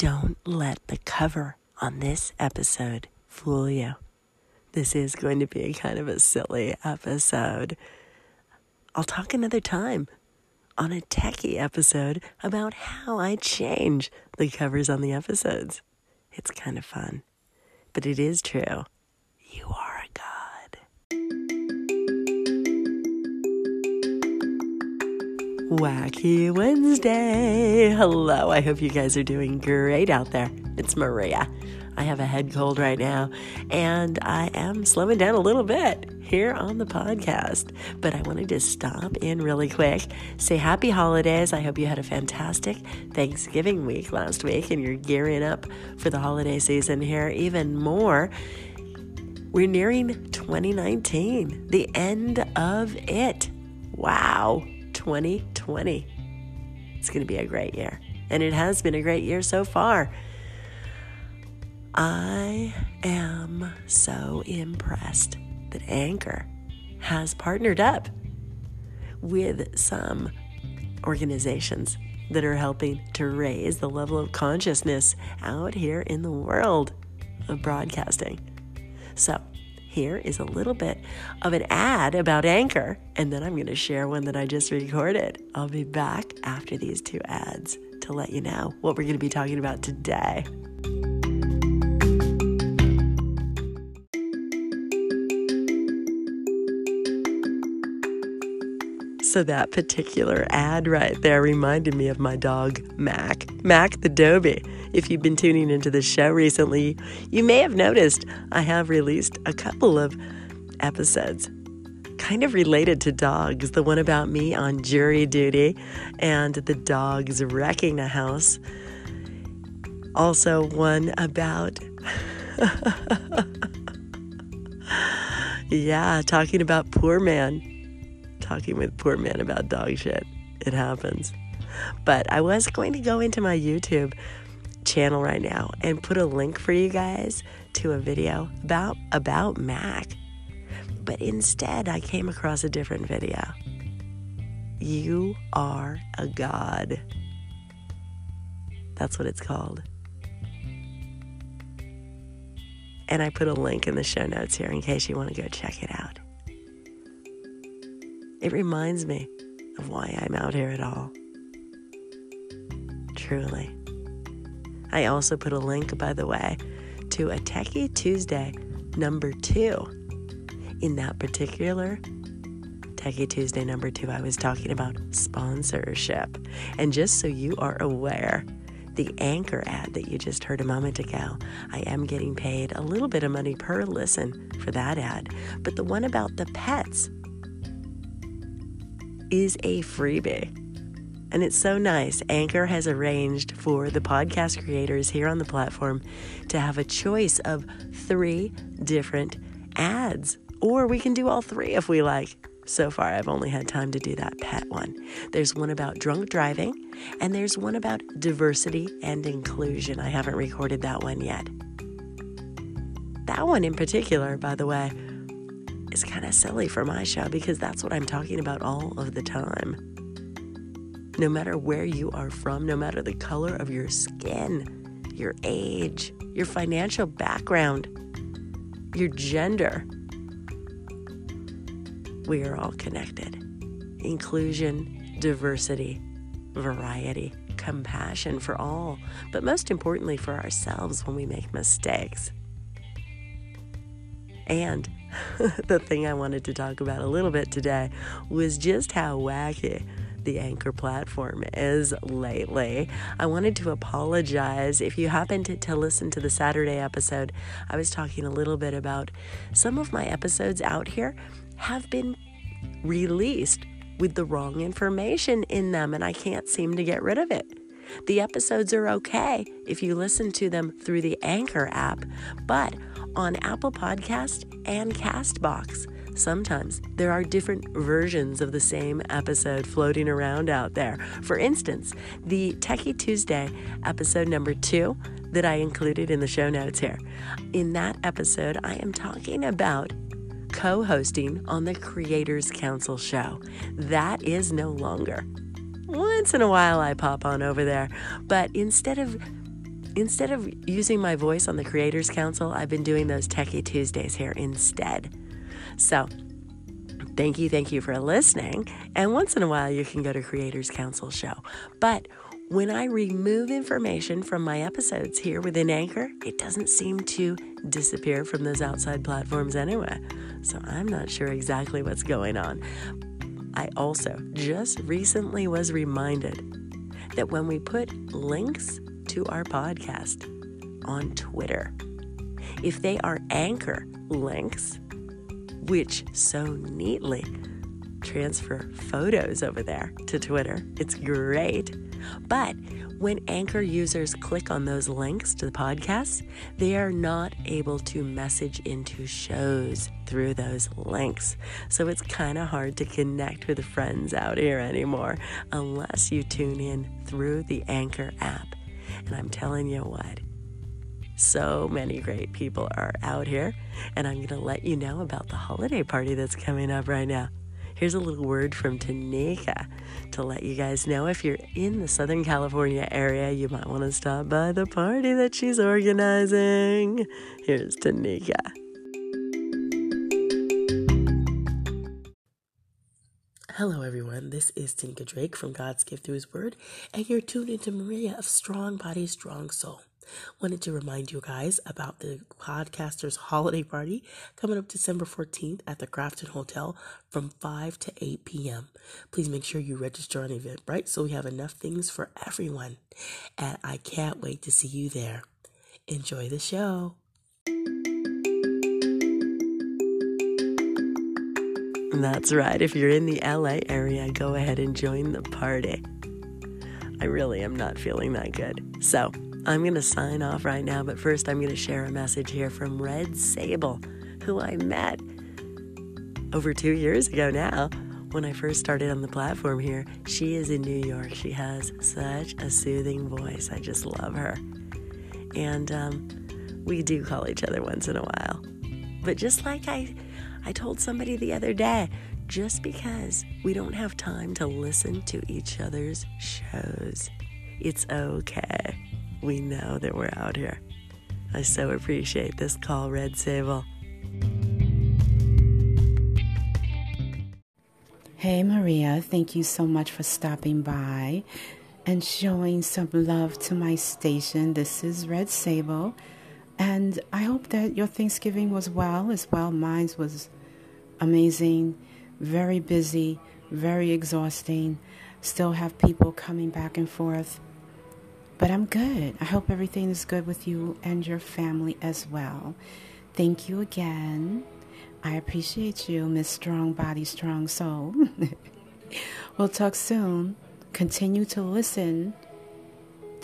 don't let the cover on this episode fool you. This is going to be a kind of a silly episode. I'll talk another time on a techie episode about how I change the covers on the episodes. It's kind of fun, but it is true. You are Wacky Wednesday. Hello, I hope you guys are doing great out there. It's Maria. I have a head cold right now, and I am slowing down a little bit here on the podcast. But I wanted to stop in really quick, say happy holidays. I hope you had a fantastic Thanksgiving week last week, and you're gearing up for the holiday season here even more. We're nearing 2019, the end of it. Wow. 2020. It's going to be a great year. And it has been a great year so far. I am so impressed that Anchor has partnered up with some organizations that are helping to raise the level of consciousness out here in the world of broadcasting. So, here is a little bit of an ad about Anchor, and then I'm going to share one that I just recorded. I'll be back after these two ads to let you know what we're going to be talking about today. So, that particular ad right there reminded me of my dog, Mac. Mac the Dobie. If you've been tuning into the show recently, you may have noticed I have released a couple of episodes kind of related to dogs. The one about me on jury duty and the dogs wrecking a house. Also, one about. yeah, talking about poor man. Talking with poor man about dog shit. It happens. But I was going to go into my YouTube channel right now and put a link for you guys to a video about about Mac. But instead, I came across a different video. You are a god. That's what it's called. And I put a link in the show notes here in case you want to go check it out. It reminds me of why I'm out here at all. Truly. I also put a link, by the way, to a Techie Tuesday number two. In that particular Techie Tuesday number two, I was talking about sponsorship. And just so you are aware, the anchor ad that you just heard a moment ago, I am getting paid a little bit of money per listen for that ad. But the one about the pets is a freebie. And it's so nice. Anchor has arranged for the podcast creators here on the platform to have a choice of three different ads. Or we can do all three if we like. So far, I've only had time to do that pet one. There's one about drunk driving, and there's one about diversity and inclusion. I haven't recorded that one yet. That one in particular, by the way, is kind of silly for my show because that's what I'm talking about all of the time no matter where you are from, no matter the color of your skin, your age, your financial background, your gender. We are all connected. Inclusion, diversity, variety, compassion for all, but most importantly for ourselves when we make mistakes. And the thing I wanted to talk about a little bit today was just how wacky the Anchor platform is lately. I wanted to apologize. If you happened to, to listen to the Saturday episode, I was talking a little bit about some of my episodes out here have been released with the wrong information in them, and I can't seem to get rid of it. The episodes are okay if you listen to them through the Anchor app, but on Apple Podcast and Castbox, Sometimes there are different versions of the same episode floating around out there. For instance, the Techie Tuesday episode number two that I included in the show notes here. In that episode, I am talking about co hosting on the Creators Council show. That is no longer. Once in a while, I pop on over there, but instead of instead of using my voice on the Creators Council, I've been doing those Techie Tuesdays here instead. So, thank you, thank you for listening. And once in a while, you can go to Creators Council show. But when I remove information from my episodes here within Anchor, it doesn't seem to disappear from those outside platforms anyway. So I'm not sure exactly what's going on. I also just recently was reminded that when we put links to our podcast on Twitter. If they are anchor links, which so neatly transfer photos over there to Twitter, it's great. But when Anchor users click on those links to the podcast, they are not able to message into shows through those links. So it's kind of hard to connect with friends out here anymore unless you tune in through the Anchor app. And I'm telling you what, so many great people are out here. And I'm going to let you know about the holiday party that's coming up right now. Here's a little word from Tanika to let you guys know if you're in the Southern California area, you might want to stop by the party that she's organizing. Here's Tanika. Hello, everyone. This is Tanika Drake from God's Gift Through His Word, and you're tuned into Maria of Strong Body, Strong Soul. Wanted to remind you guys about the Podcasters Holiday Party coming up December 14th at the Grafton Hotel from 5 to 8 p.m. Please make sure you register on Eventbrite so we have enough things for everyone. And I can't wait to see you there. Enjoy the show. That's right. If you're in the LA area, go ahead and join the party. I really am not feeling that good. So I'm going to sign off right now, but first I'm going to share a message here from Red Sable, who I met over two years ago now when I first started on the platform here. She is in New York. She has such a soothing voice. I just love her. And um, we do call each other once in a while. But just like I I told somebody the other day just because we don't have time to listen to each other's shows, it's okay. We know that we're out here. I so appreciate this call, Red Sable. Hey, Maria, thank you so much for stopping by and showing some love to my station. This is Red Sable. And I hope that your Thanksgiving was well as well. Mine was amazing, very busy, very exhausting. Still have people coming back and forth. But I'm good. I hope everything is good with you and your family as well. Thank you again. I appreciate you, Miss Strong Body, Strong Soul. we'll talk soon. Continue to listen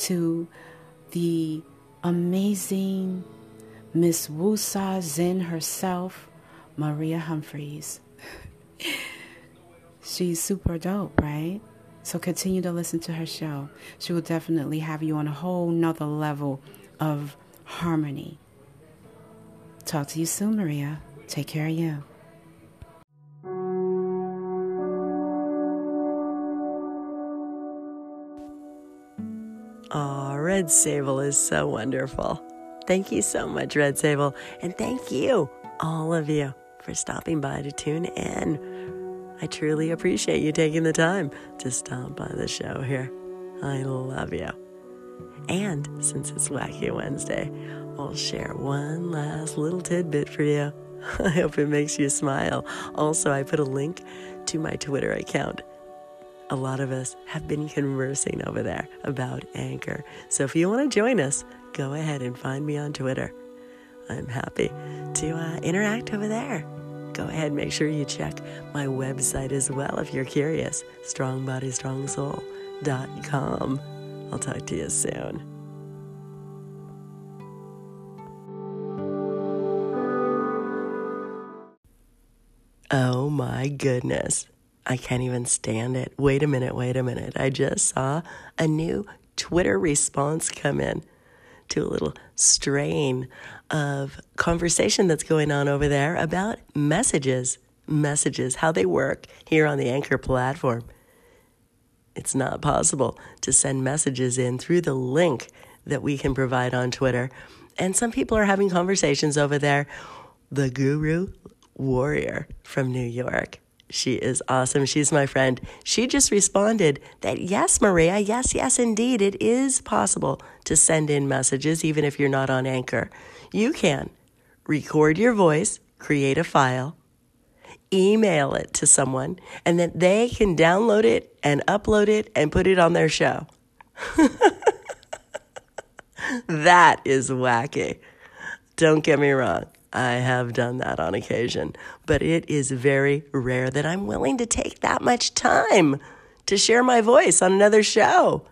to the amazing Miss Wusa Zen herself, Maria Humphreys. She's super dope, right? So continue to listen to her show. She will definitely have you on a whole nother level of harmony. Talk to you soon, Maria. Take care of you. Oh, Red Sable is so wonderful. Thank you so much, Red Sable. And thank you, all of you, for stopping by to tune in. I truly appreciate you taking the time to stop by the show here. I love you. And since it's Wacky Wednesday, I'll share one last little tidbit for you. I hope it makes you smile. Also, I put a link to my Twitter account. A lot of us have been conversing over there about Anchor. So if you want to join us, go ahead and find me on Twitter. I'm happy to uh, interact over there. Go ahead, make sure you check my website as well if you're curious strongbodystrongsoul.com. I'll talk to you soon. Oh my goodness. I can't even stand it. Wait a minute, wait a minute. I just saw a new Twitter response come in to a little strain of conversation that's going on over there about messages, messages, how they work here on the Anchor platform. It's not possible to send messages in through the link that we can provide on Twitter. And some people are having conversations over there. The Guru Warrior from New York. She is awesome. She's my friend. She just responded that yes, Maria, yes, yes, indeed, it is possible to send in messages even if you're not on Anchor. You can record your voice, create a file, email it to someone, and then they can download it and upload it and put it on their show. that is wacky. Don't get me wrong. I have done that on occasion, but it is very rare that I'm willing to take that much time to share my voice on another show.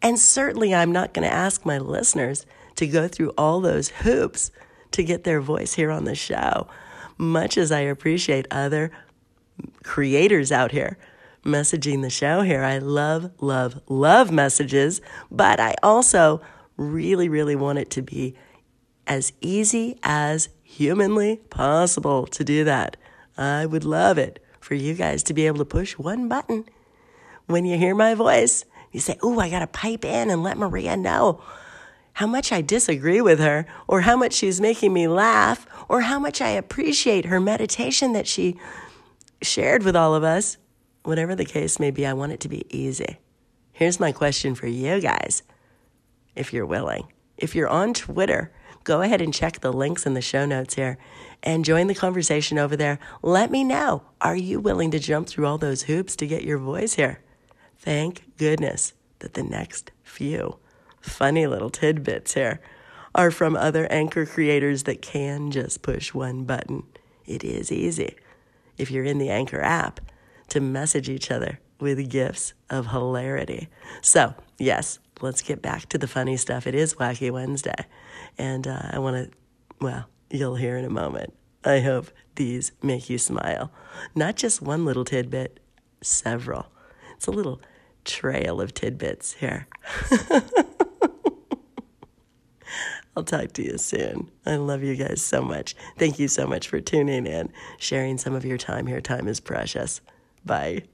And certainly, I'm not going to ask my listeners to go through all those hoops to get their voice here on the show. Much as I appreciate other creators out here messaging the show here, I love, love, love messages, but I also really, really want it to be as easy as humanly possible to do that. I would love it for you guys to be able to push one button when you hear my voice. You say, Oh, I got to pipe in and let Maria know how much I disagree with her, or how much she's making me laugh, or how much I appreciate her meditation that she shared with all of us. Whatever the case may be, I want it to be easy. Here's my question for you guys, if you're willing. If you're on Twitter, go ahead and check the links in the show notes here and join the conversation over there. Let me know are you willing to jump through all those hoops to get your voice here? Thank goodness that the next few funny little tidbits here are from other anchor creators that can just push one button. It is easy, if you're in the Anchor app, to message each other with gifts of hilarity. So, yes, let's get back to the funny stuff. It is Wacky Wednesday. And uh, I want to, well, you'll hear in a moment. I hope these make you smile. Not just one little tidbit, several. It's a little trail of tidbits here. I'll talk to you soon. I love you guys so much. Thank you so much for tuning in, sharing some of your time here. Time is precious. Bye.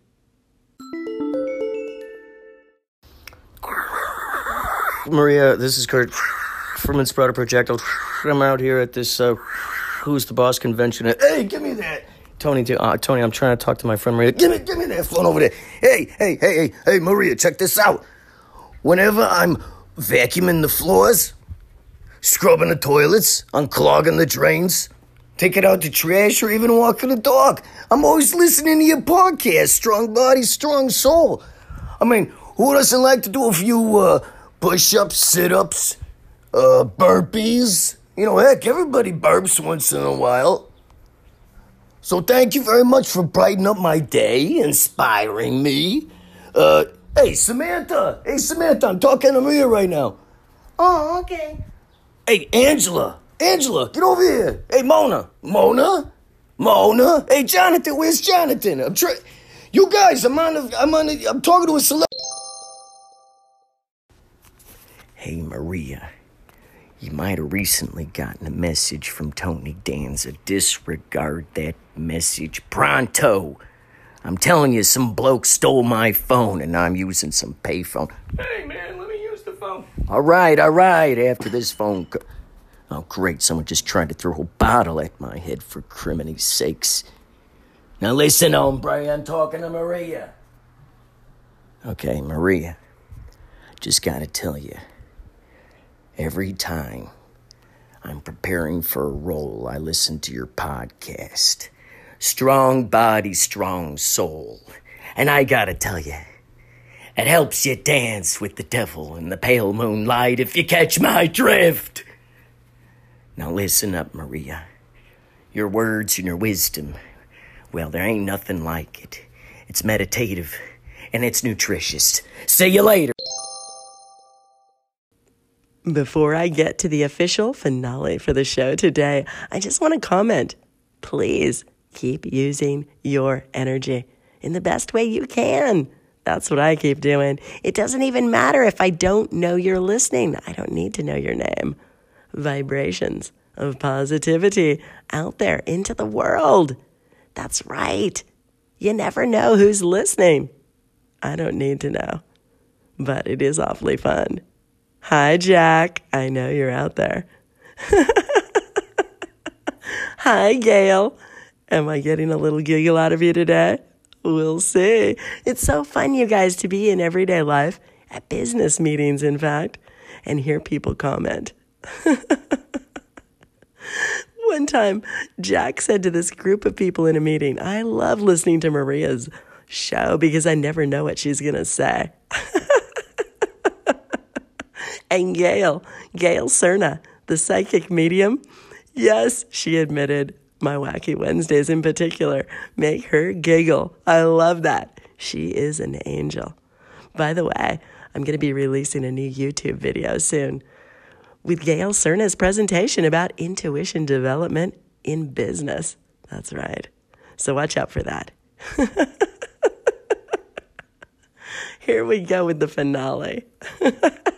Maria, this is Kurt from Inspirato Projectile. I'm out here at this uh, Who's the Boss convention. Hey, give me that. Tony, uh, Tony, I'm trying to talk to my friend Maria. Give me, give me that phone over there. Hey, hey, hey, hey, hey, Maria, check this out. Whenever I'm vacuuming the floors, scrubbing the toilets, unclogging the drains, taking out the trash, or even walking the dog, I'm always listening to your podcast, Strong Body, Strong Soul. I mean, who doesn't like to do a few uh, push ups, sit ups, uh, burpees? You know, heck, everybody burps once in a while. So thank you very much for brightening up my day, inspiring me. Uh, hey, Samantha! Hey, Samantha, I'm talking to Maria right now. Oh, okay. Hey, Angela! Angela, get over here! Hey, Mona! Mona? Mona? Hey, Jonathan, where's Jonathan? I'm trying. You guys, I'm on. A, I'm on. A, I'm talking to a select. Hey, Maria. You might have recently gotten a message from Tony Danza. Disregard that message pronto. I'm telling you, some bloke stole my phone and I'm using some payphone. Hey, man, let me use the phone. All right, all right. After this phone. Co- oh, great. Someone just tried to throw a bottle at my head for criminy sakes. Now listen, hombre, I'm talking to Maria. Okay, Maria. Just gotta tell you. Every time I'm preparing for a role, I listen to your podcast. Strong body, strong soul. And I gotta tell you, it helps you dance with the devil in the pale moonlight if you catch my drift. Now listen up, Maria. Your words and your wisdom, well, there ain't nothing like it. It's meditative and it's nutritious. See you later. Before I get to the official finale for the show today, I just want to comment. Please keep using your energy in the best way you can. That's what I keep doing. It doesn't even matter if I don't know you're listening. I don't need to know your name. Vibrations of positivity out there into the world. That's right. You never know who's listening. I don't need to know, but it is awfully fun. Hi, Jack. I know you're out there. Hi, Gail. Am I getting a little giggle out of you today? We'll see. It's so fun, you guys, to be in everyday life, at business meetings, in fact, and hear people comment. One time, Jack said to this group of people in a meeting, I love listening to Maria's show because I never know what she's going to say. and Gail, Gail Cerna, the psychic medium, yes, she admitted my Wacky Wednesdays in particular make her giggle. I love that. She is an angel. By the way, I'm going to be releasing a new YouTube video soon with Gail Cerna's presentation about intuition development in business. That's right. So watch out for that. Here we go with the finale.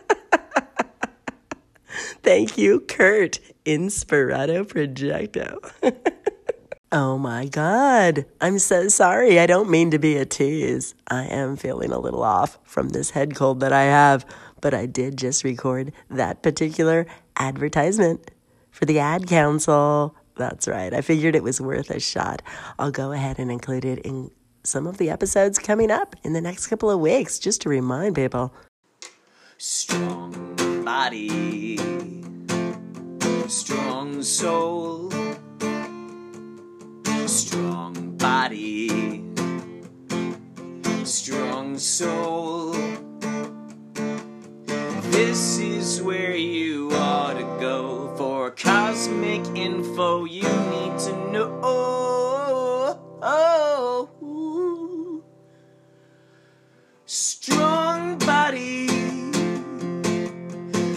Thank you, Kurt, Inspirato Projecto. oh my God. I'm so sorry. I don't mean to be a tease. I am feeling a little off from this head cold that I have, but I did just record that particular advertisement for the ad council. That's right. I figured it was worth a shot. I'll go ahead and include it in some of the episodes coming up in the next couple of weeks, just to remind people. Strong body, strong soul, strong body, strong soul. This is where you ought to go for cosmic info you need to know.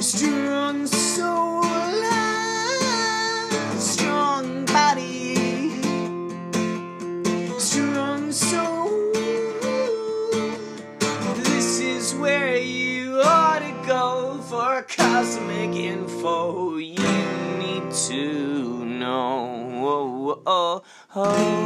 Strong soul, strong body, strong soul. This is where you ought to go for cosmic info you need to know. Oh, oh, oh.